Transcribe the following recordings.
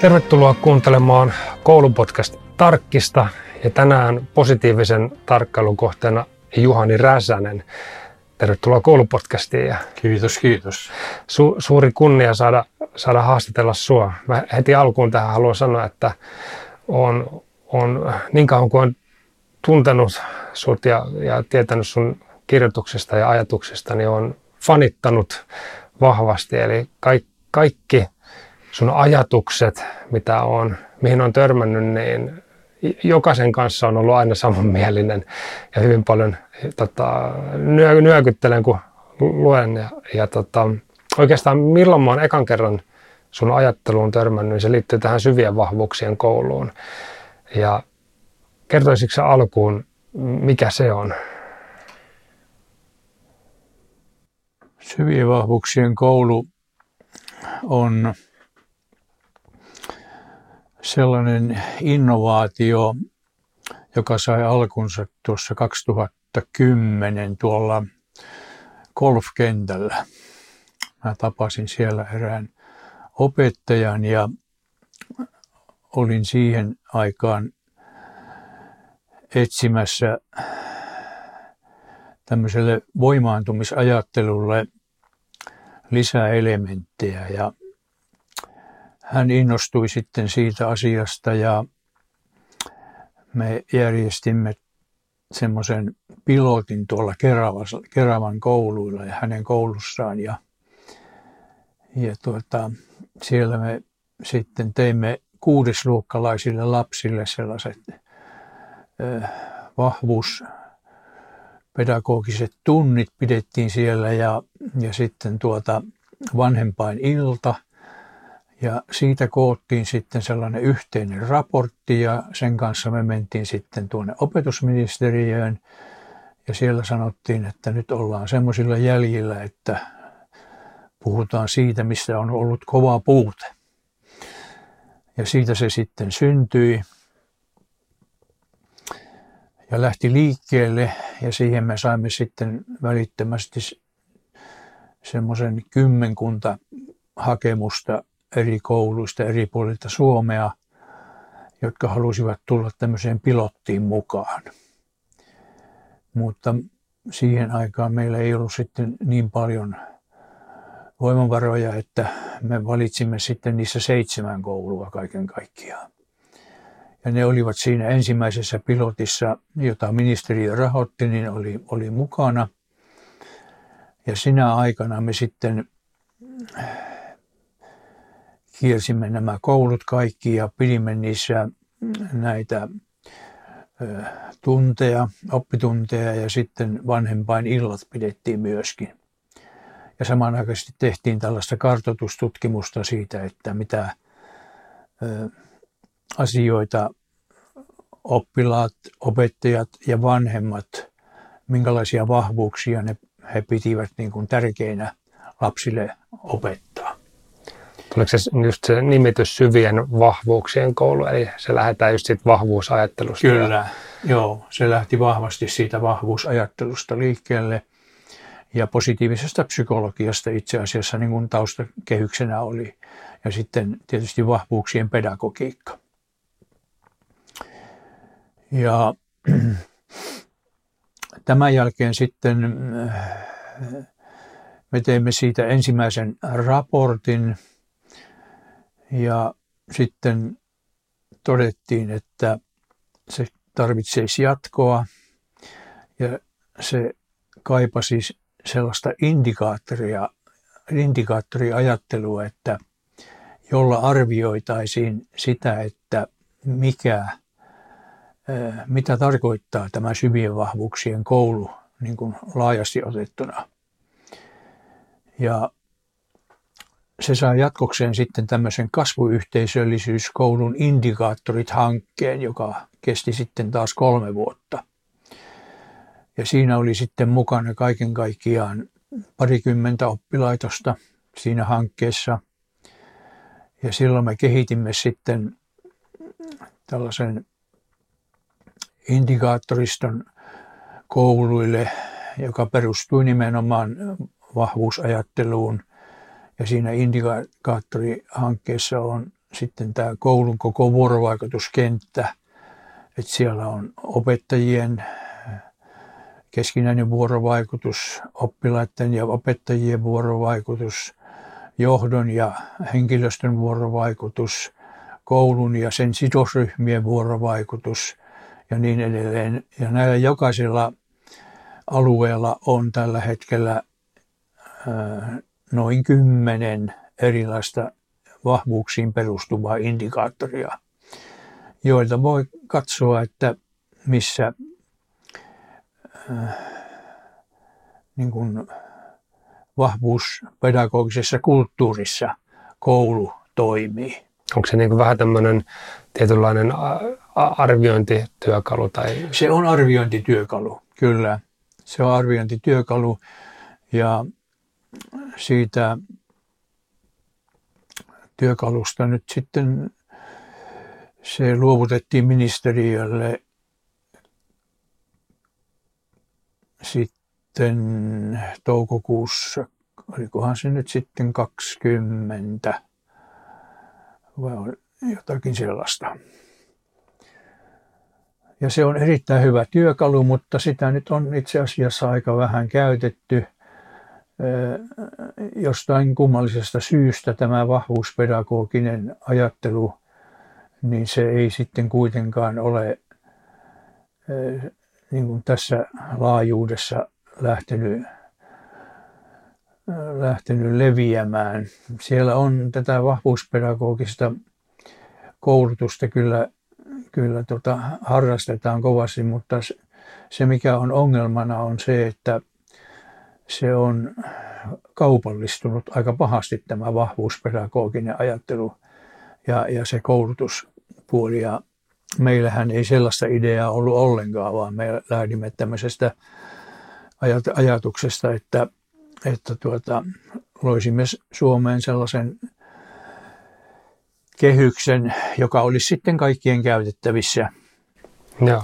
Tervetuloa kuuntelemaan koulupodcast Tarkkista ja tänään positiivisen tarkkailun kohteena Juhani Räsänen. Tervetuloa koulupodcastiin. Ja kiitos, kiitos. Su- suuri kunnia saada, saada haastatella sua. Mä heti alkuun tähän haluan sanoa, että on, on niin kauan kuin on tuntenut sut ja, ja tietänyt sun kirjoituksesta ja ajatuksesta, niin on fanittanut vahvasti. Eli kaikki, kaikki sun ajatukset, mitä on, mihin on törmännyt, niin jokaisen kanssa on ollut aina samanmielinen ja hyvin paljon tota, nyö, nyökyttelen, kun luen. Ja, ja tota, oikeastaan milloin mä oon ekan kerran sun ajatteluun törmännyt, niin se liittyy tähän syvien vahvuuksien kouluun. Ja kertoisitko alkuun, mikä se on? Syvien vahvuuksien koulu on sellainen innovaatio, joka sai alkunsa tuossa 2010 tuolla golfkentällä. Mä tapasin siellä erään opettajan ja olin siihen aikaan etsimässä tämmöiselle voimaantumisajattelulle lisää elementtejä ja hän innostui sitten siitä asiasta ja me järjestimme semmoisen pilotin tuolla Keravan kouluilla ja hänen koulussaan ja, ja tuota, siellä me sitten teimme kuudesluokkalaisille lapsille sellaiset äh, vahvuus pedagogiset tunnit pidettiin siellä ja, ja sitten tuota vanhempain ilta – ja siitä koottiin sitten sellainen yhteinen raportti ja sen kanssa me mentiin sitten tuonne opetusministeriöön. Ja siellä sanottiin, että nyt ollaan semmoisilla jäljillä, että puhutaan siitä, missä on ollut kova puute. Ja siitä se sitten syntyi ja lähti liikkeelle ja siihen me saimme sitten välittömästi semmoisen kymmenkunta hakemusta eri kouluista eri puolilta Suomea, jotka halusivat tulla tämmöiseen pilottiin mukaan. Mutta siihen aikaan meillä ei ollut sitten niin paljon voimavaroja, että me valitsimme sitten niissä seitsemän koulua kaiken kaikkiaan. Ja ne olivat siinä ensimmäisessä pilotissa, jota ministeriö rahoitti, niin oli, oli mukana. Ja sinä aikana me sitten kiersimme nämä koulut kaikki ja pidimme niissä näitä tunteja, oppitunteja ja sitten vanhempain illat pidettiin myöskin. Ja samanaikaisesti tehtiin tällaista kartotustutkimusta siitä, että mitä asioita oppilaat, opettajat ja vanhemmat, minkälaisia vahvuuksia ne, he pitivät niin kuin tärkeinä lapsille opettaa. Tuliko se just se nimitys syvien vahvuuksien koulu, eli se lähdetään just siitä vahvuusajattelusta? Kyllä, joo. Se lähti vahvasti siitä vahvuusajattelusta liikkeelle. Ja positiivisesta psykologiasta itse asiassa niin kuin taustakehyksenä oli. Ja sitten tietysti vahvuuksien pedagogiikka. Ja tämän jälkeen sitten me teimme siitä ensimmäisen raportin – ja sitten todettiin, että se tarvitsisi jatkoa ja se kaipasi sellaista indikaattoria, indikaattoriajattelua, että jolla arvioitaisiin sitä, että mikä, mitä tarkoittaa tämä syvien vahvuuksien koulu niin kuin laajasti otettuna. Ja se saa jatkokseen sitten tämmöisen kasvuyhteisöllisyyskoulun indikaattorit-hankkeen, joka kesti sitten taas kolme vuotta. Ja siinä oli sitten mukana kaiken kaikkiaan parikymmentä oppilaitosta siinä hankkeessa. Ja silloin me kehitimme sitten tällaisen indikaattoriston kouluille, joka perustui nimenomaan vahvuusajatteluun – ja siinä indikaattorihankkeessa on sitten tämä koulun koko vuorovaikutuskenttä, että siellä on opettajien keskinäinen vuorovaikutus, oppilaiden ja opettajien vuorovaikutus, johdon ja henkilöstön vuorovaikutus, koulun ja sen sidosryhmien vuorovaikutus ja niin edelleen. Ja näillä jokaisella alueella on tällä hetkellä noin kymmenen erilaista vahvuuksiin perustuvaa indikaattoria, joilta voi katsoa, että missä niin kuin vahvuuspedagogisessa kulttuurissa koulu toimii. Onko se niin kuin vähän tämmöinen tietynlainen arviointityökalu? Tai... Se on arviointityökalu, kyllä. Se on arviointityökalu ja siitä työkalusta nyt sitten se luovutettiin ministeriölle sitten toukokuussa, olikohan se nyt sitten 20 vai jotakin sellaista. Ja se on erittäin hyvä työkalu, mutta sitä nyt on itse asiassa aika vähän käytetty. Jostain kummallisesta syystä tämä vahvuuspedagoginen ajattelu, niin se ei sitten kuitenkaan ole niin kuin tässä laajuudessa lähtenyt, lähtenyt leviämään. Siellä on tätä vahvuuspedagogista koulutusta kyllä, kyllä tota, harrastetaan kovasti, mutta se mikä on ongelmana on se, että se on kaupallistunut aika pahasti tämä vahvuuspedagoginen ajattelu ja, ja se koulutuspuoli. Ja meillähän ei sellaista ideaa ollut ollenkaan, vaan me lähdimme tämmöisestä ajatuksesta, että, että tuota, loisimme Suomeen sellaisen kehyksen, joka olisi sitten kaikkien käytettävissä. Ja,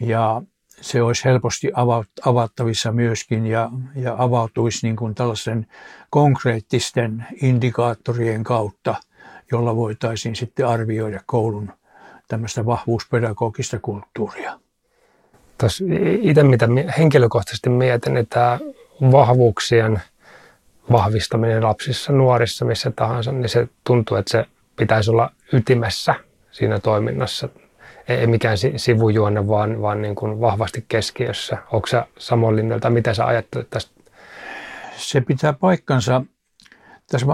ja se olisi helposti avattavissa myöskin ja, ja avautuisi niin kuin tällaisen konkreettisten indikaattorien kautta, jolla voitaisiin sitten arvioida koulun tämmöistä vahvuuspedagogista kulttuuria. itse mitä henkilökohtaisesti mietin, niin tämä vahvuuksien vahvistaminen lapsissa, nuorissa, missä tahansa, niin se tuntuu, että se pitäisi olla ytimessä siinä toiminnassa. Ei mikään sivujuonne, vaan, vaan niin kuin vahvasti keskiössä. Onko se samoin linjalta? Mitä sä ajattelet tästä? Se pitää paikkansa. Tässä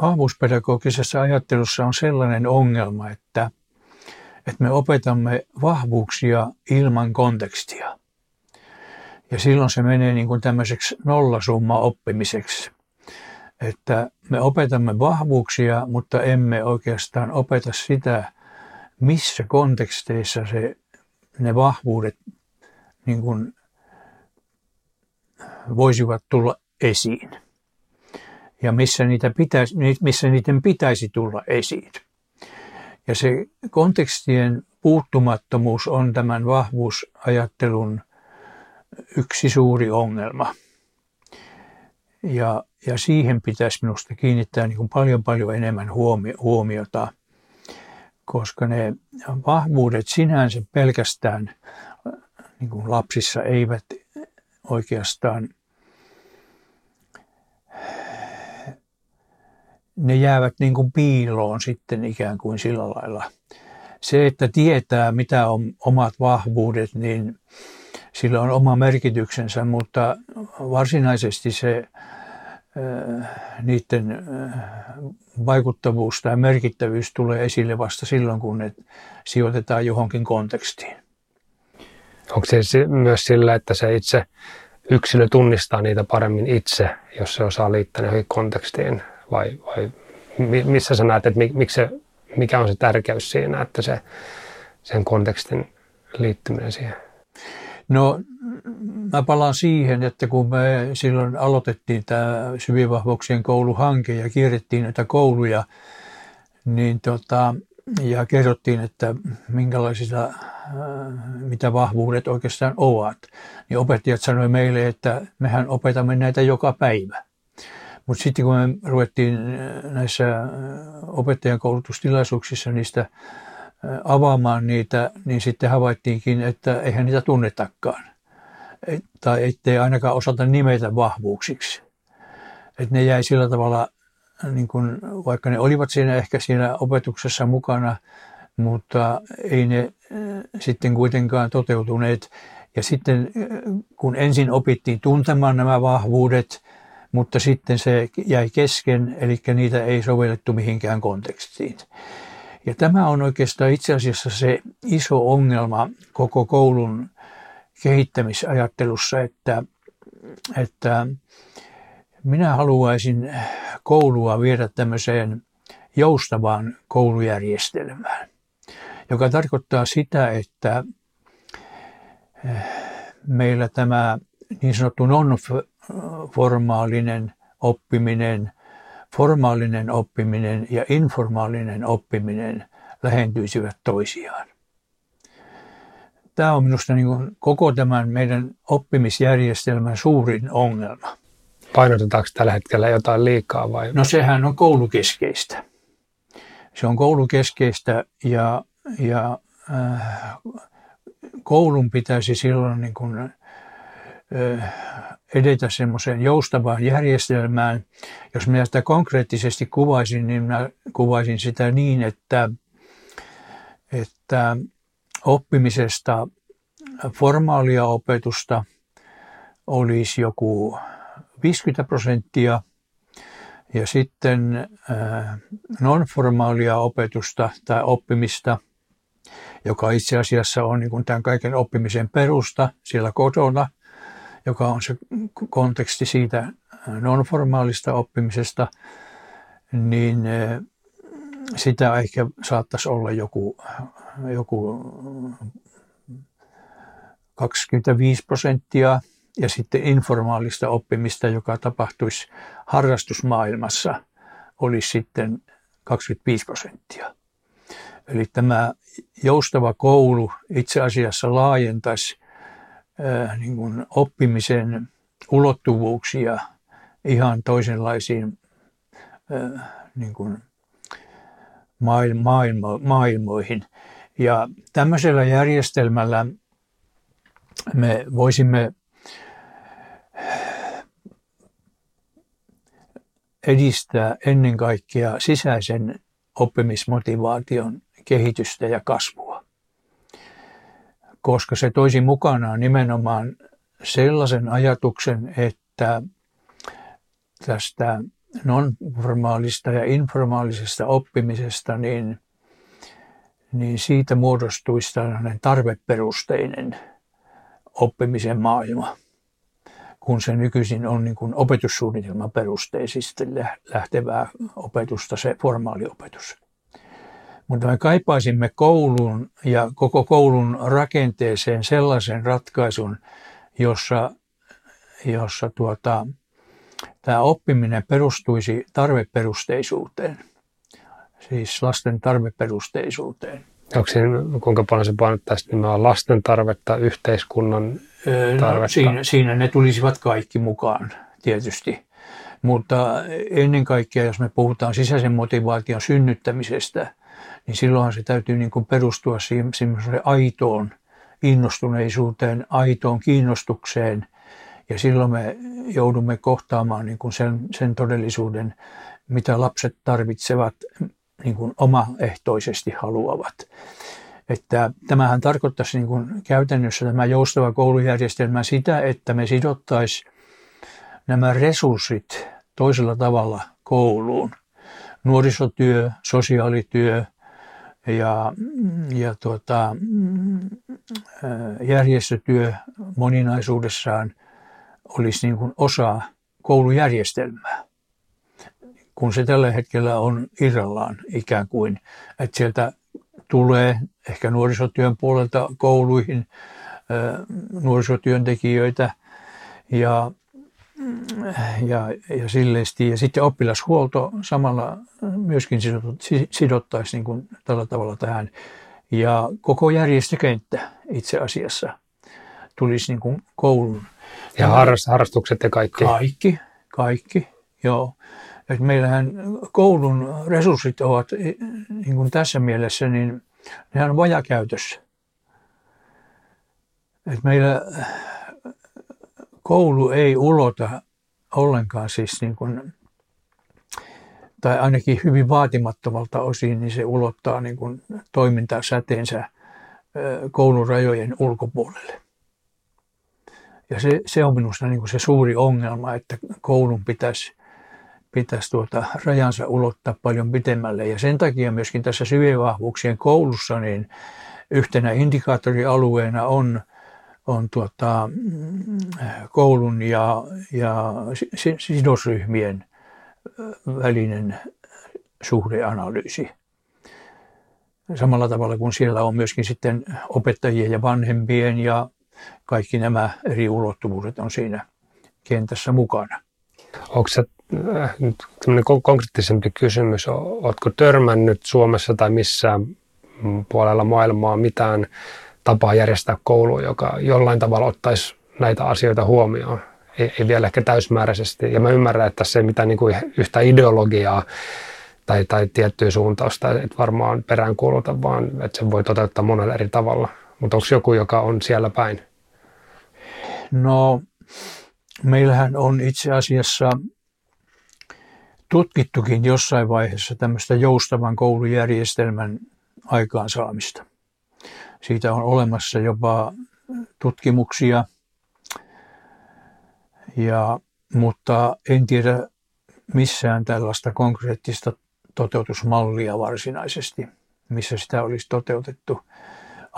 vahvuuspedagogisessa ajattelussa on sellainen ongelma, että että me opetamme vahvuuksia ilman kontekstia. Ja silloin se menee niin kuin tämmöiseksi nollasumma oppimiseksi. Että me opetamme vahvuuksia, mutta emme oikeastaan opeta sitä, missä konteksteissa se, ne vahvuudet niin kuin voisivat tulla esiin. Ja missä, niitä pitäisi, missä niiden pitäisi tulla esiin. Ja se kontekstien puuttumattomuus on tämän vahvuusajattelun yksi suuri ongelma. Ja, ja siihen pitäisi minusta kiinnittää niin kuin paljon paljon enemmän huomiota, koska ne vahvuudet sinänsä pelkästään niin kuin lapsissa eivät oikeastaan ne jäävät niin kuin piiloon sitten ikään kuin sillä lailla. Se, että tietää mitä on omat vahvuudet, niin sillä on oma merkityksensä, mutta varsinaisesti se niiden vaikuttavuus tai merkittävyys tulee esille vasta silloin, kun ne sijoitetaan johonkin kontekstiin. Onko se myös sillä, että se itse yksilö tunnistaa niitä paremmin itse, jos se osaa liittää johonkin kontekstiin? vai, vai missä sä näet, että miksi se, mikä on se tärkeys siinä, että se, sen kontekstin liittyminen siihen? No mä palaan siihen, että kun me silloin aloitettiin tämä syvivahvuuksien kouluhanke ja kierrettiin näitä kouluja, niin tota, ja kerrottiin, että minkälaisista, äh, mitä vahvuudet oikeastaan ovat, niin opettajat sanoi meille, että mehän opetamme näitä joka päivä Mutta sitten kun me ruvettiin näissä opettajan koulutustilaisuuksissa niistä avaamaan niitä, niin sitten havaittiinkin, että eihän niitä tunnetakaan. Tai ettei ainakaan osata nimetä vahvuuksiksi. Että ne jäi sillä tavalla, niin kun, vaikka ne olivat siinä ehkä siinä opetuksessa mukana, mutta ei ne sitten kuitenkaan toteutuneet. Ja sitten kun ensin opittiin tuntemaan nämä vahvuudet, mutta sitten se jäi kesken, eli niitä ei sovellettu mihinkään kontekstiin. Ja tämä on oikeastaan itse asiassa se iso ongelma koko koulun kehittämisajattelussa, että, että minä haluaisin koulua viedä tämmöiseen joustavaan koulujärjestelmään, joka tarkoittaa sitä, että eh, meillä tämä niin sanottu non-formaalinen oppiminen, formaalinen oppiminen ja informaalinen oppiminen lähentyisivät toisiaan. Tämä on minusta niin kuin koko tämän meidän oppimisjärjestelmän suurin ongelma. Painotetaanko tällä hetkellä jotain liikaa vai? No sehän on koulukeskeistä. Se on koulukeskeistä ja, ja äh, koulun pitäisi silloin niin kuin, äh, edetä semmoiseen joustavaan järjestelmään. Jos minä sitä konkreettisesti kuvaisin, niin minä kuvaisin sitä niin, että, että oppimisesta formaalia opetusta olisi joku 50 prosenttia. Ja sitten äh, non-formaalia opetusta tai oppimista, joka itse asiassa on niin tämän kaiken oppimisen perusta siellä kotona, joka on se konteksti siitä äh, non-formaalista oppimisesta, niin äh, sitä ehkä saattaisi olla joku, joku 25 prosenttia ja sitten informaalista oppimista, joka tapahtuisi harrastusmaailmassa, olisi sitten 25 prosenttia. Eli tämä joustava koulu itse asiassa laajentaisi äh, niin kuin oppimisen ulottuvuuksia ihan toisenlaisiin äh, niin kuin maailmo, maailmoihin. Ja tämmöisellä järjestelmällä me voisimme edistää ennen kaikkea sisäisen oppimismotivaation kehitystä ja kasvua, koska se toisi mukanaan nimenomaan sellaisen ajatuksen, että tästä non-formaalista ja informaalisesta oppimisesta, niin, niin siitä muodostuisi tällainen tarveperusteinen oppimisen maailma, kun se nykyisin on niin kuin opetussuunnitelman perusteisesti lähtevää opetusta, se formaaliopetus. Mutta me kaipaisimme koulun ja koko koulun rakenteeseen sellaisen ratkaisun, jossa, jossa tuota, tämä oppiminen perustuisi tarveperusteisuuteen, siis lasten tarveperusteisuuteen. Onko siinä, kuinka paljon se painottaisi nimenomaan lasten tarvetta, yhteiskunnan tarvetta? No, siinä, siinä ne tulisivat kaikki mukaan tietysti. Mutta ennen kaikkea, jos me puhutaan sisäisen motivaation synnyttämisestä, niin silloinhan se täytyy niin kuin perustua siihen aitoon innostuneisuuteen, aitoon kiinnostukseen – ja silloin me joudumme kohtaamaan niin kuin sen, sen todellisuuden, mitä lapset tarvitsevat, niin kuin omaehtoisesti haluavat. Että tämähän tarkoittaisi niin kuin käytännössä tämä joustava koulujärjestelmä sitä, että me sidottaisiin nämä resurssit toisella tavalla kouluun. Nuorisotyö, sosiaalityö ja, ja tuota, järjestötyö moninaisuudessaan – olisi niin kuin osa koulujärjestelmää, kun se tällä hetkellä on irrallaan ikään kuin, että sieltä tulee ehkä nuorisotyön puolelta kouluihin nuorisotyöntekijöitä ja, ja, ja silleesti. Ja sitten oppilashuolto samalla myöskin sidottaisi niin kuin tällä tavalla tähän. Ja koko järjestökenttä itse asiassa tulisi niin kuin koulun ja harrastukset ja kaikki. Kaikki, kaikki, Joo. Et meillähän koulun resurssit ovat niin kuin tässä mielessä, niin nehän on vajakäytössä. Et meillä koulu ei ulota ollenkaan siis niin kuin, tai ainakin hyvin vaatimattomalta osin, niin se ulottaa niin kuin toimintasäteensä koulun rajojen ulkopuolelle. Ja se, se on minusta niin kuin se suuri ongelma, että koulun pitäisi, pitäisi tuota rajansa ulottaa paljon pitemmälle. Ja sen takia myöskin tässä syvien koulussa niin yhtenä indikaattorialueena on, on tuota, koulun ja, ja sidosryhmien välinen suhdeanalyysi. Samalla tavalla kuin siellä on myöskin sitten opettajien ja vanhempien ja kaikki nämä eri ulottuvuudet on siinä kentässä mukana. Onko se äh, konkreettisempi kysymys, oletko törmännyt Suomessa tai missään puolella maailmaa mitään tapaa järjestää koulu, joka jollain tavalla ottaisi näitä asioita huomioon? Ei, ei vielä ehkä täysmääräisesti. Ja mä ymmärrän, että se ei mitään niin kuin yhtä ideologiaa tai, tai tiettyä suuntausta, että varmaan peräänkuuluta, vaan että se voi toteuttaa monella eri tavalla. Mutta onko joku, joka on siellä päin? No, meillähän on itse asiassa tutkittukin jossain vaiheessa tämmöistä joustavan koulujärjestelmän aikaansaamista. Siitä on olemassa jopa tutkimuksia, ja, mutta en tiedä missään tällaista konkreettista toteutusmallia varsinaisesti, missä sitä olisi toteutettu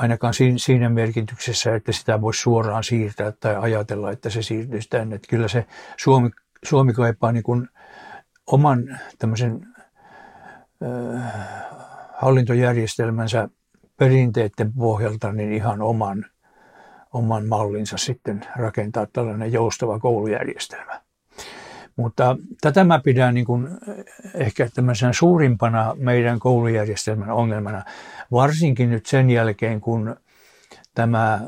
ainakaan siinä merkityksessä, että sitä voisi suoraan siirtää tai ajatella, että se siirtyisi tänne. Että kyllä se Suomi, Suomi kaipaa niin kuin oman tämmöisen äh, hallintojärjestelmänsä perinteiden pohjalta niin ihan oman, oman mallinsa sitten rakentaa tällainen joustava koulujärjestelmä. Mutta tätä mä pidän niin kuin ehkä tämmöisenä suurimpana meidän koulujärjestelmän ongelmana, varsinkin nyt sen jälkeen, kun tämä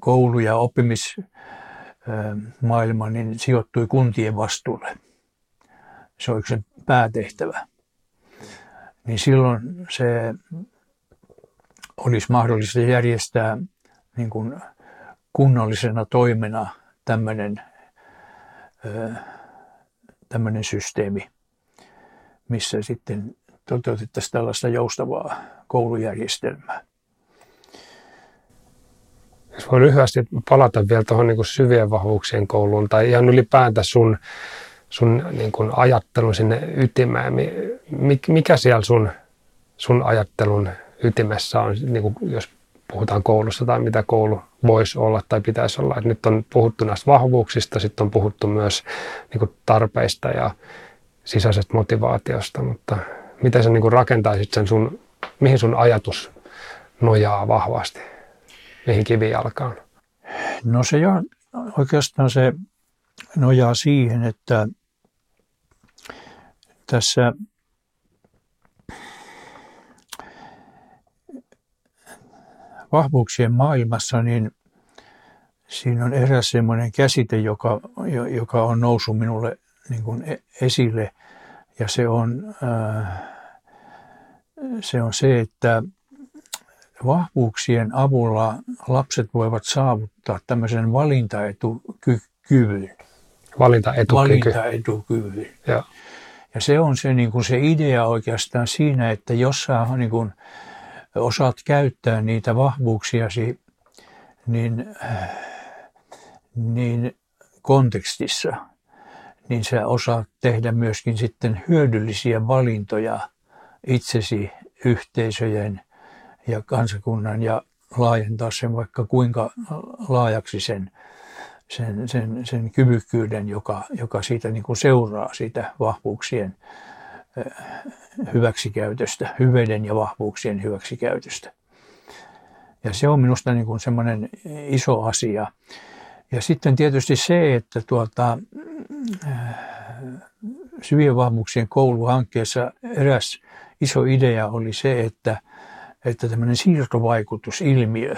koulu- ja oppimismaailma niin sijoittui kuntien vastuulle. Se on se päätehtävä. Niin silloin se olisi mahdollista järjestää niin kuin kunnallisena toimena tämmöinen tämmöinen systeemi, missä sitten toteutettaisiin tällaista joustavaa koulujärjestelmää. Jos voi lyhyesti palata vielä tuohon niin syvien vahvuuksien kouluun tai ihan ylipäätä sun, sun niin kuin ajattelun sinne ytimeen. Mikä siellä sun, sun ajattelun ytimessä on, niin kuin jos puhutaan koulussa tai mitä koulu voisi olla tai pitäisi olla. Et nyt on puhuttu näistä vahvuuksista, sitten on puhuttu myös niin kuin tarpeista ja sisäisestä motivaatiosta, mutta miten sä niin rakentaisit sen sun, mihin sun ajatus nojaa vahvasti, mihin kivijalkaan? No se jo, oikeastaan se nojaa siihen, että tässä vahvuuksien maailmassa, niin siinä on eräs semmoinen käsite, joka, joka on noussut minulle niin kuin e-, esille. Ja se on, äh, se on se, että vahvuuksien avulla lapset voivat saavuttaa tämmöisen valintaetukyvyn. Valintaetukyky. Valintaetukyvyn. Ja. ja se on se, niin kuin se idea oikeastaan siinä, että jos sä niin kuin, osaat käyttää niitä vahvuuksiasi, niin, niin kontekstissa, niin sä osaat tehdä myöskin sitten hyödyllisiä valintoja itsesi, yhteisöjen ja kansakunnan ja laajentaa sen vaikka kuinka laajaksi sen, sen, sen, sen kyvykkyyden, joka, joka siitä niin kuin seuraa siitä vahvuuksien hyväksikäytöstä, hyveiden ja vahvuuksien hyväksikäytöstä. Ja se on minusta niin kuin semmoinen iso asia. Ja sitten tietysti se, että tuota, syvien vahvuuksien kouluhankkeessa eräs iso idea oli se, että, että tämmöinen siirtovaikutusilmiö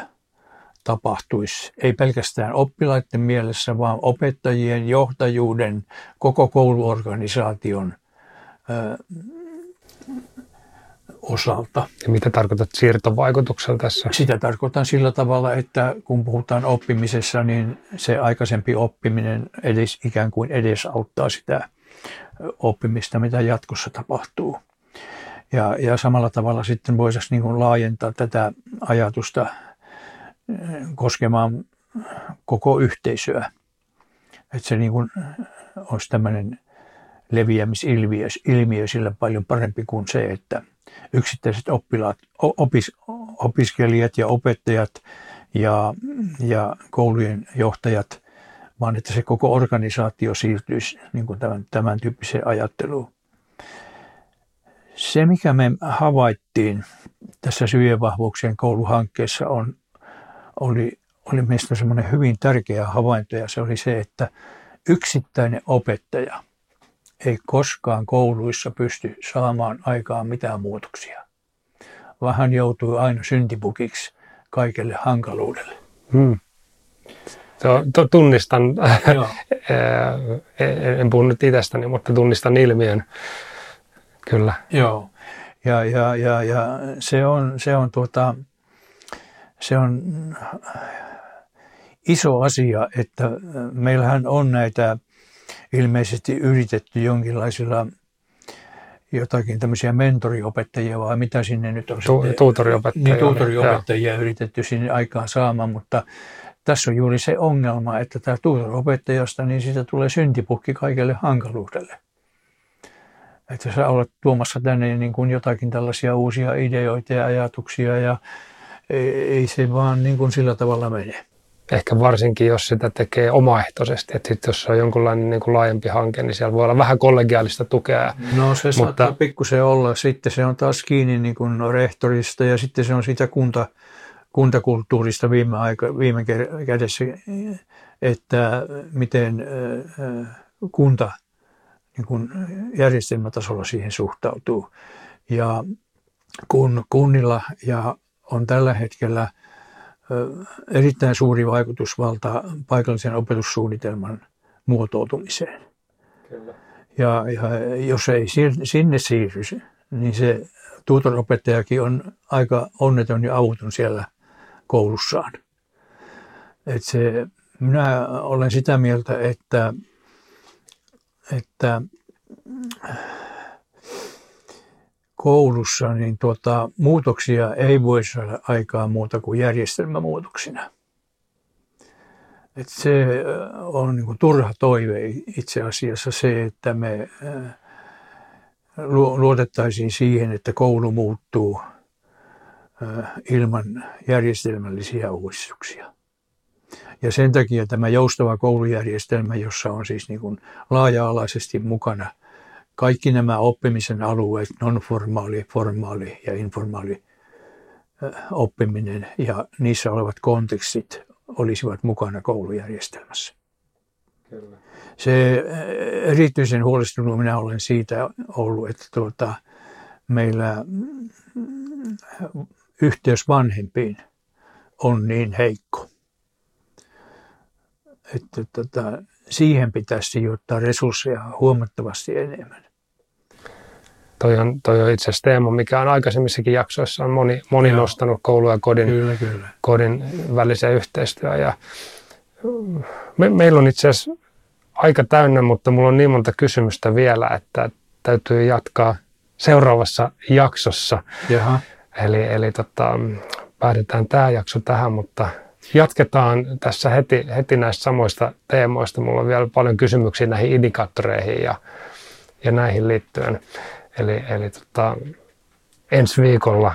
tapahtuisi ei pelkästään oppilaiden mielessä, vaan opettajien, johtajuuden, koko kouluorganisaation osalta. Ja mitä tarkoitat siirtovaikutuksella tässä? Sitä tarkoitan sillä tavalla, että kun puhutaan oppimisessa, niin se aikaisempi oppiminen edes ikään kuin edesauttaa sitä oppimista, mitä jatkossa tapahtuu. Ja, ja samalla tavalla sitten voitaisiin niin laajentaa tätä ajatusta koskemaan koko yhteisöä. Että se niin kuin olisi tämmöinen leviämisilmiö ilmiö sillä paljon parempi kuin se, että yksittäiset oppilaat, opis, opiskelijat ja opettajat ja, ja koulujen johtajat, vaan että se koko organisaatio siirtyisi niin kuin tämän, tämän tyyppiseen ajatteluun. Se, mikä me havaittiin tässä syvien vahvuuksien kouluhankkeessa on oli, oli meistä semmoinen hyvin tärkeä havainto ja se oli se, että yksittäinen opettaja ei koskaan kouluissa pysty saamaan aikaan mitään muutoksia, vaan hän joutui aina syntipukiksi kaikelle hankaluudelle. Hmm. To, tunnistan, en puhu nyt itsestäni, mutta tunnistan ilmiön, kyllä. Joo, ja, ja, ja, ja se on, se on tuota, se on iso asia, että meillähän on näitä ilmeisesti yritetty jonkinlaisilla jotakin tämmöisiä mentoriopettajia vai mitä sinne nyt on tu- tuutoriopettajia. Niin, tuutoriopettajia ja. yritetty sinne aikaan saamaan, mutta tässä on juuri se ongelma, että tämä tuutoriopettajasta, niin siitä tulee syntipukki kaikelle hankaluudelle. Että sä olet tuomassa tänne niin kuin jotakin tällaisia uusia ideoita ja ajatuksia ja ei, ei se vaan niin kuin sillä tavalla mene. Ehkä varsinkin, jos sitä tekee omaehtoisesti. Että sitten jos on jonkunlainen niin kuin laajempi hanke, niin siellä voi olla vähän kollegiaalista tukea. No se mutta... saattaa pikkusen olla. Sitten se on taas kiinni niin kuin rehtorista ja sitten se on sitä kunta, kuntakulttuurista viime, aika, viime kädessä, että miten kunta niin kuin järjestelmätasolla siihen suhtautuu. Ja kun kunnilla ja on tällä hetkellä erittäin suuri vaikutusvalta paikallisen opetussuunnitelman muotoutumiseen. Kyllä. Ja, ja jos ei sinne siirry, niin se tuutoropettajakin on aika onneton ja avuton siellä koulussaan. Et se, minä olen sitä mieltä, että, että koulussa, niin tuota, muutoksia ei voi saada aikaa muuta kuin järjestelmämuutoksina. Et se on niin kuin turha toive itse asiassa se, että me luotettaisiin siihen, että koulu muuttuu ilman järjestelmällisiä uudistuksia. Ja sen takia tämä joustava koulujärjestelmä, jossa on siis niin kuin laaja-alaisesti mukana – kaikki nämä oppimisen alueet, non-formaali, formaali ja informaali oppiminen ja niissä olevat kontekstit olisivat mukana koulujärjestelmässä. Kyllä. Se erityisen huolestunut minä olen siitä ollut, että tuota, meillä yhteys vanhempiin on niin heikko, että tuota, siihen pitäisi sijoittaa resursseja huomattavasti enemmän. Toi on, toi on itse asiassa teema, mikä on aikaisemmissakin jaksoissa on moni, moni nostanut koulu ja kodin, kyllä, kyllä. kodin välisen yhteistyö. Ja me, meillä on itse asiassa aika täynnä, mutta mulla on niin monta kysymystä vielä, että täytyy jatkaa seuraavassa jaksossa. Jaha. Eli, eli tota, päätetään tämä jakso tähän, mutta jatketaan tässä heti, heti näistä samoista teemoista. Mulla on vielä paljon kysymyksiä näihin indikaattoreihin ja, ja näihin liittyen. Eli, eli tota, ensi viikolla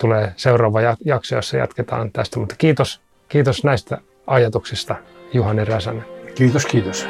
tulee seuraava jakso, jossa jatketaan tästä. Mutta kiitos, kiitos näistä ajatuksista, Juhani Räsänen. Kiitos, kiitos.